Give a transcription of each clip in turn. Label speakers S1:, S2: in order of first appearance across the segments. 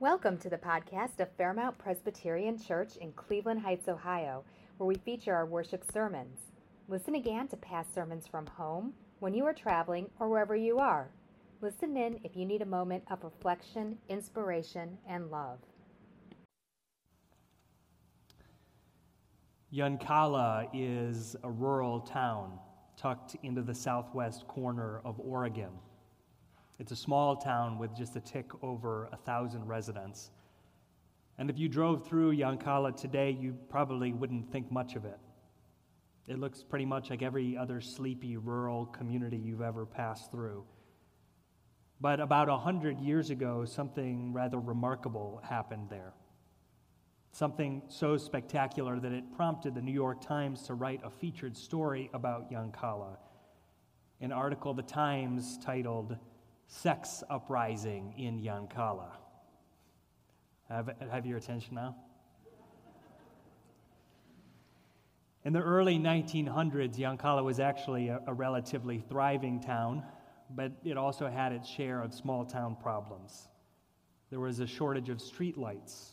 S1: Welcome to the podcast of Fairmount Presbyterian Church in Cleveland Heights, Ohio, where we feature our worship sermons. Listen again to past sermons from home, when you are traveling, or wherever you are. Listen in if you need a moment of reflection, inspiration, and love.
S2: Yoncalla is a rural town tucked into the southwest corner of Oregon. It's a small town with just a tick over a thousand residents. And if you drove through Yoncalla today, you probably wouldn't think much of it. It looks pretty much like every other sleepy rural community you've ever passed through. But about a hundred years ago, something rather remarkable happened there. Something so spectacular that it prompted the New York Times to write a featured story about Yoncalla. An article the Times titled sex uprising in Yoncalla. Have, have your attention now? In the early 1900s, Yoncalla was actually a, a, relatively thriving town, but it also had its share of small town problems. There was a shortage of streetlights,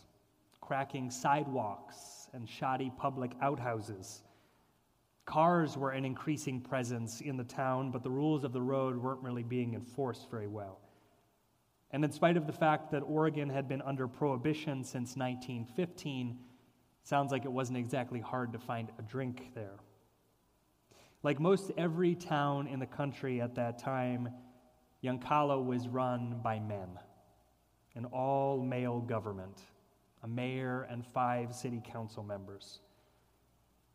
S2: cracking sidewalks, and shoddy public outhouses. Cars were an increasing presence in the town, but the rules of the road weren't really being enforced very well. And in spite of the fact that Oregon had been under prohibition since 1915, sounds like it wasn't exactly hard to find a drink there. Like most every town in the country at that time, Yoncalla was run by men, an all male government, a mayor and five city council members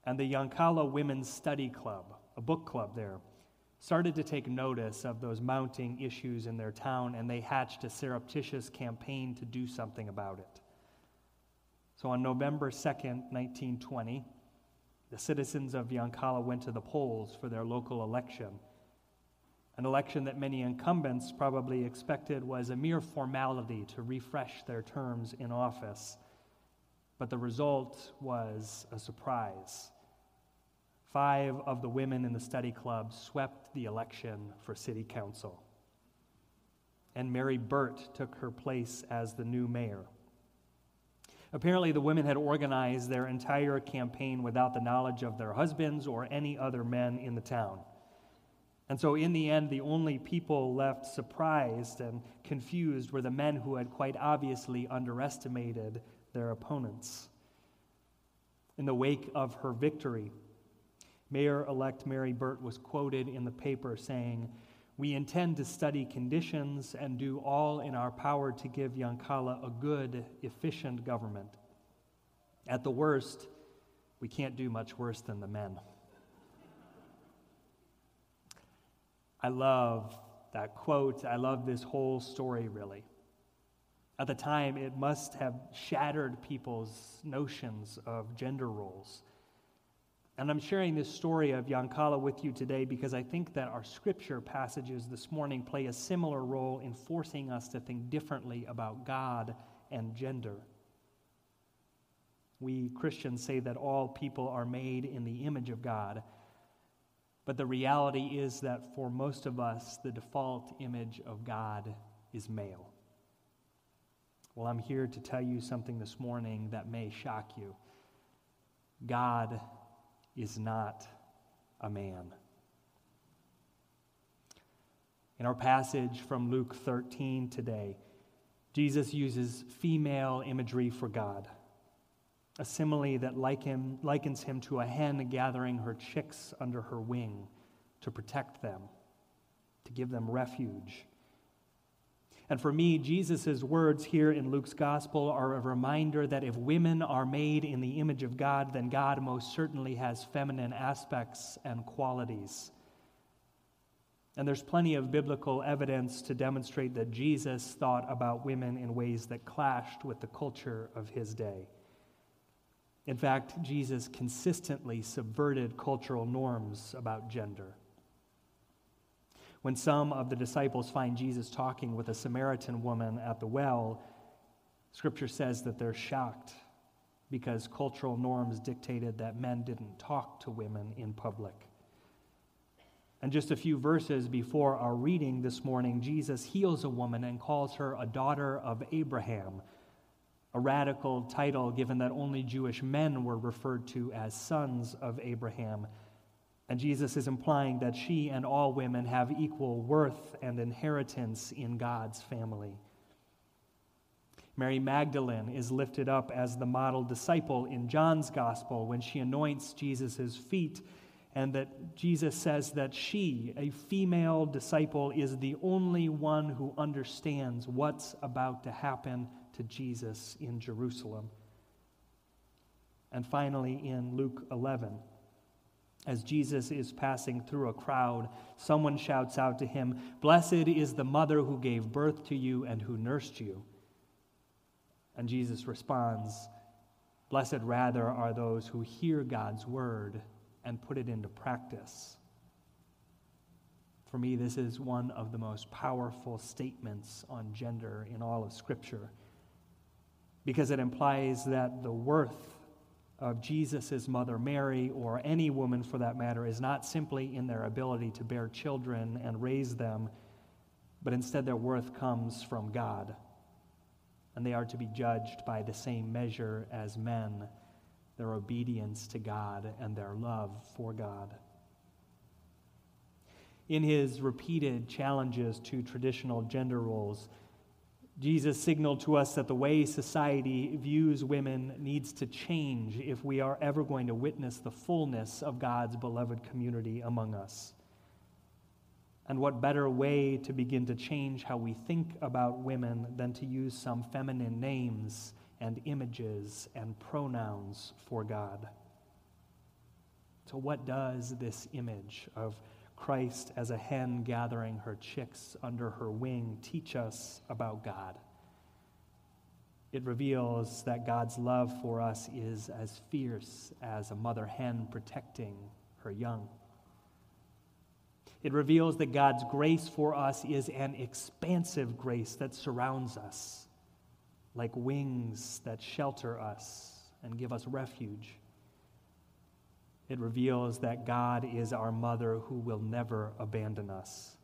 S2: and the Yoncalla Women's Study Club, a book club there, started to take notice of those mounting issues in their town, and they hatched a surreptitious campaign to do something about it. So on November 2nd, 1920, the citizens of Yoncalla went to the polls for their local election. An election that many incumbents probably expected was a mere formality to refresh their terms in office but the result was a surprise. Five of the women in the study club swept the election for city council. And Mary Burt took her place as the new mayor. Apparently, the women had organized their entire campaign without the knowledge of their husbands or any other men in the town. And so, in the end, the only people left surprised and confused were the men who had quite obviously underestimated their opponents. In the wake of her victory, Mayor elect Mary Burt was quoted in the paper saying, We intend to study conditions and do all in our power to give Yoncalla a good, efficient government. At the worst, we can't do much worse than the men. I love that quote. I love this whole story, really. At the time, it must have shattered people's notions of gender roles. And I'm sharing this story of Yoncalla with you today because I think that our scripture passages this morning play a similar role in forcing us to think differently about God and gender. We Christians say that all people are made in the image of God, but the reality is that for most of us, the default image of God is male. Well, I'm here to tell you something this morning that may shock you. God is not a man. In our passage from Luke 13 today, Jesus uses female imagery for God, a simile that liken, likens him to a hen gathering her chicks under her wing to protect them, to give them refuge. And for me, Jesus' words here in Luke's gospel are a reminder that if women are made in the image of God, then God most certainly has feminine aspects and qualities. And there's plenty of biblical evidence to demonstrate that Jesus thought about women in ways that clashed with the culture of his day. In fact, Jesus consistently subverted cultural norms about gender. When some of the disciples find Jesus talking with a Samaritan woman at the well, Scripture says that they're shocked because cultural norms dictated that men didn't talk to women in public. And just a few verses before our reading this morning, Jesus heals a woman and calls her a daughter of Abraham, a radical title given that only Jewish men were referred to as sons of Abraham. And Jesus is implying that she and all women have equal worth and inheritance in God's family. Mary Magdalene is lifted up as the model disciple in John's gospel when she anoints Jesus' feet, and that Jesus says that she, a female disciple, is the only one who understands what's about to happen to Jesus in Jerusalem. And finally, in Luke 11, as Jesus is passing through a crowd, someone shouts out to him, Blessed is the mother who gave birth to you and who nursed you. And Jesus responds, Blessed rather are those who hear God's word and put it into practice. For me, this is one of the most powerful statements on gender in all of Scripture because it implies that the worth of Jesus' mother Mary, or any woman for that matter, is not simply in their ability to bear children and raise them, but instead their worth comes from God and they are to be judged by the same measure as men their obedience to God and their love for God. In his repeated challenges to traditional gender roles, Jesus signaled to us that the way society views women needs to change if we are ever going to witness the fullness of God's beloved community among us. And what better way to begin to change how we think about women than to use some feminine names and images and pronouns for God? So, what does this image of Christ as a hen gathering her chicks under her wing teach us about God? It reveals that God's love for us is as fierce as a mother hen protecting her young. It reveals that God's grace for us is an expansive grace that surrounds us, like wings that shelter us and give us refuge. It reveals that God is our mother who will never abandon us,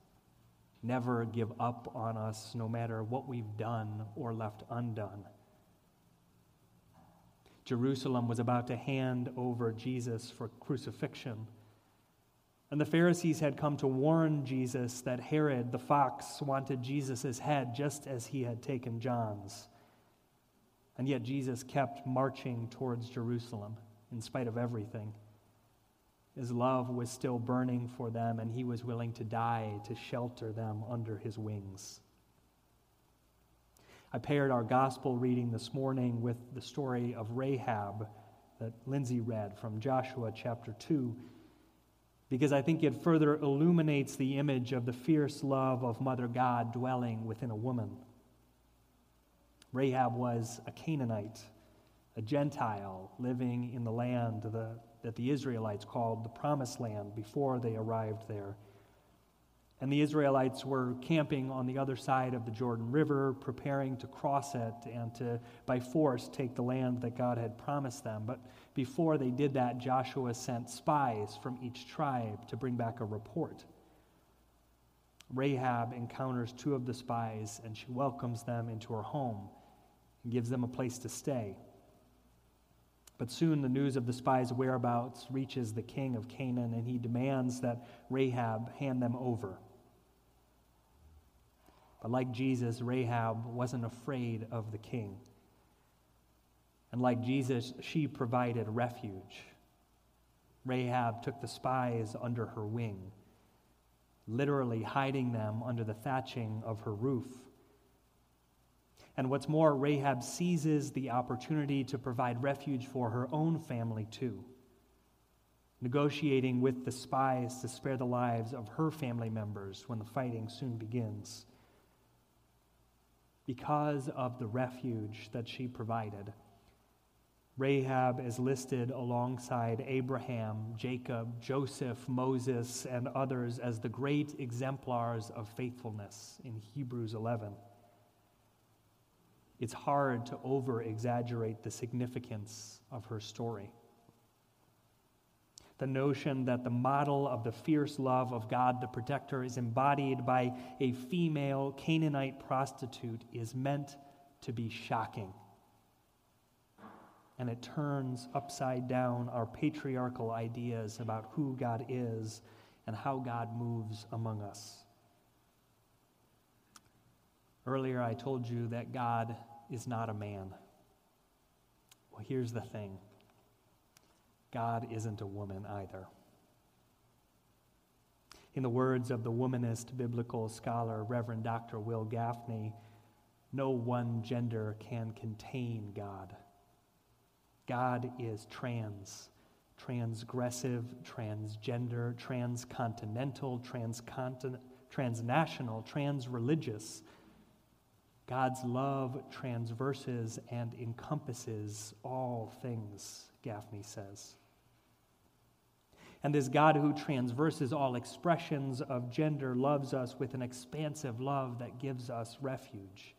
S2: never give up on us, no matter what we've done or left undone. Jerusalem was about to hand over Jesus for crucifixion. And the Pharisees had come to warn Jesus that Herod the fox wanted Jesus' head just as he had taken John's. And yet Jesus kept marching towards Jerusalem in spite of everything. His love was still burning for them, and he was willing to die to shelter them under his wings. I paired our gospel reading this morning with the story of Rahab that Lindsay read from Joshua chapter 2 because I think it further illuminates the image of the fierce love of Mother God dwelling within a woman. Rahab was a Canaanite, a Gentile living in the land the, that the Israelites called the Promised Land before they arrived there. And the Israelites were camping on the other side of the Jordan River, preparing to cross it and to, by force, take the land that God had promised them. But before they did that, Joshua sent spies from each tribe to bring back a report. Rahab encounters two of the spies, and she welcomes them into her home and gives them a place to stay. But soon the news of the spies' whereabouts reaches the king of Canaan, and he demands that Rahab hand them over. But like Jesus, Rahab wasn't afraid of the king. And like Jesus, she provided refuge. Rahab took the spies under her wing, literally hiding them under the thatching of her roof. And what's more, Rahab seizes the opportunity to provide refuge for her own family too, negotiating with the spies to spare the lives of her family members when the fighting soon begins because of the refuge that she provided. Rahab is listed alongside Abraham, Jacob, Joseph, Moses, and others as the great exemplars of faithfulness in Hebrews 11. It's hard to over exaggerate the significance of her story the notion that the model of the fierce love of God the protector is embodied by a female Canaanite prostitute is meant to be shocking. and it turns upside down our patriarchal ideas about who God is and how God moves among us. Earlier, I told you that God is not a man. Well, here's the thing God isn't a woman either. In the words of the womanist biblical scholar, Reverend Dr. Wil Gafney, no one gender can contain God. God is trans, transgressive, transgender, transcontinental, transcontin- transnational, transreligious. God's love transverses and encompasses all things, Gafney says. And this God who transverses all expressions of gender loves us with an expansive love that gives us refuge,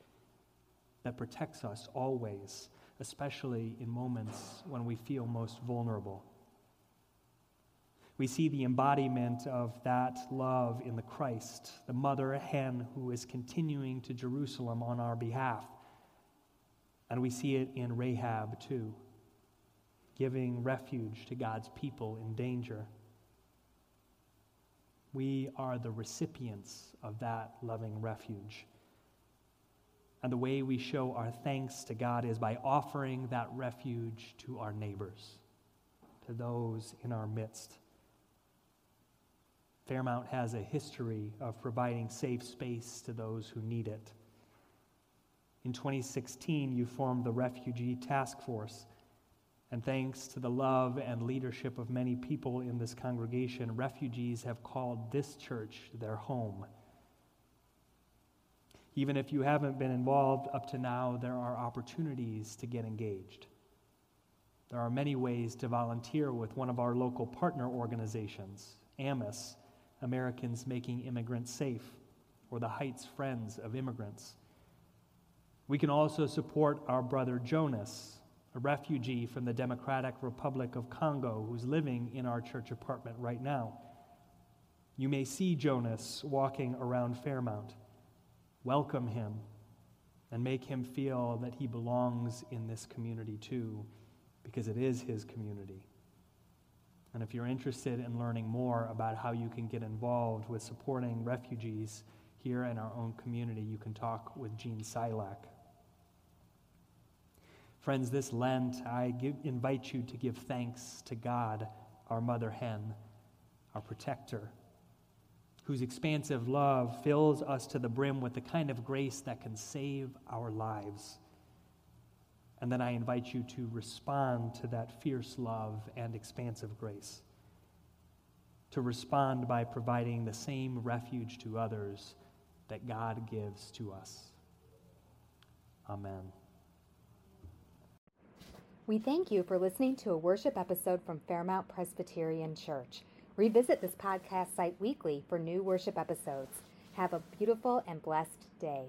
S2: that protects us always especially in moments when we feel most vulnerable. We see the embodiment of that love in the Christ, the mother hen who is continuing to Jerusalem on our behalf. And we see it in Rahab too, giving refuge to God's people in danger. We are the recipients of that loving refuge. And the way we show our thanks to God is by offering that refuge to our neighbors, to those in our midst. Fairmount has a history of providing safe space to those who need it. In 2016, you formed the Refugee Task Force. And thanks to the love and leadership of many people in this congregation, refugees have called this church their home. Even if you haven't been involved up to now, there are opportunities to get engaged. There are many ways to volunteer with one of our local partner organizations, AMIS, Americans Making Immigrants Safe, or the Heights Friends of Immigrants. We can also support our brother Jonas, a refugee from the Democratic Republic of Congo who's living in our church apartment right now. You may see Jonas walking around Fairmount welcome him, and make him feel that he belongs in this community too, because it is his community. And if you're interested in learning more about how you can get involved with supporting refugees here in our own community, you can talk with Gene Silak. Friends, this Lent, I give, invite you to give thanks to God, our mother hen, our protector whose expansive love fills us to the brim with the kind of grace that can save our lives. And then I invite you to respond to that fierce love and expansive grace. To respond by providing the same refuge to others that God gives to us. Amen.
S1: We thank you for listening to a worship episode from Fairmount Presbyterian Church. Revisit this podcast site weekly for new worship episodes. Have a beautiful and blessed day.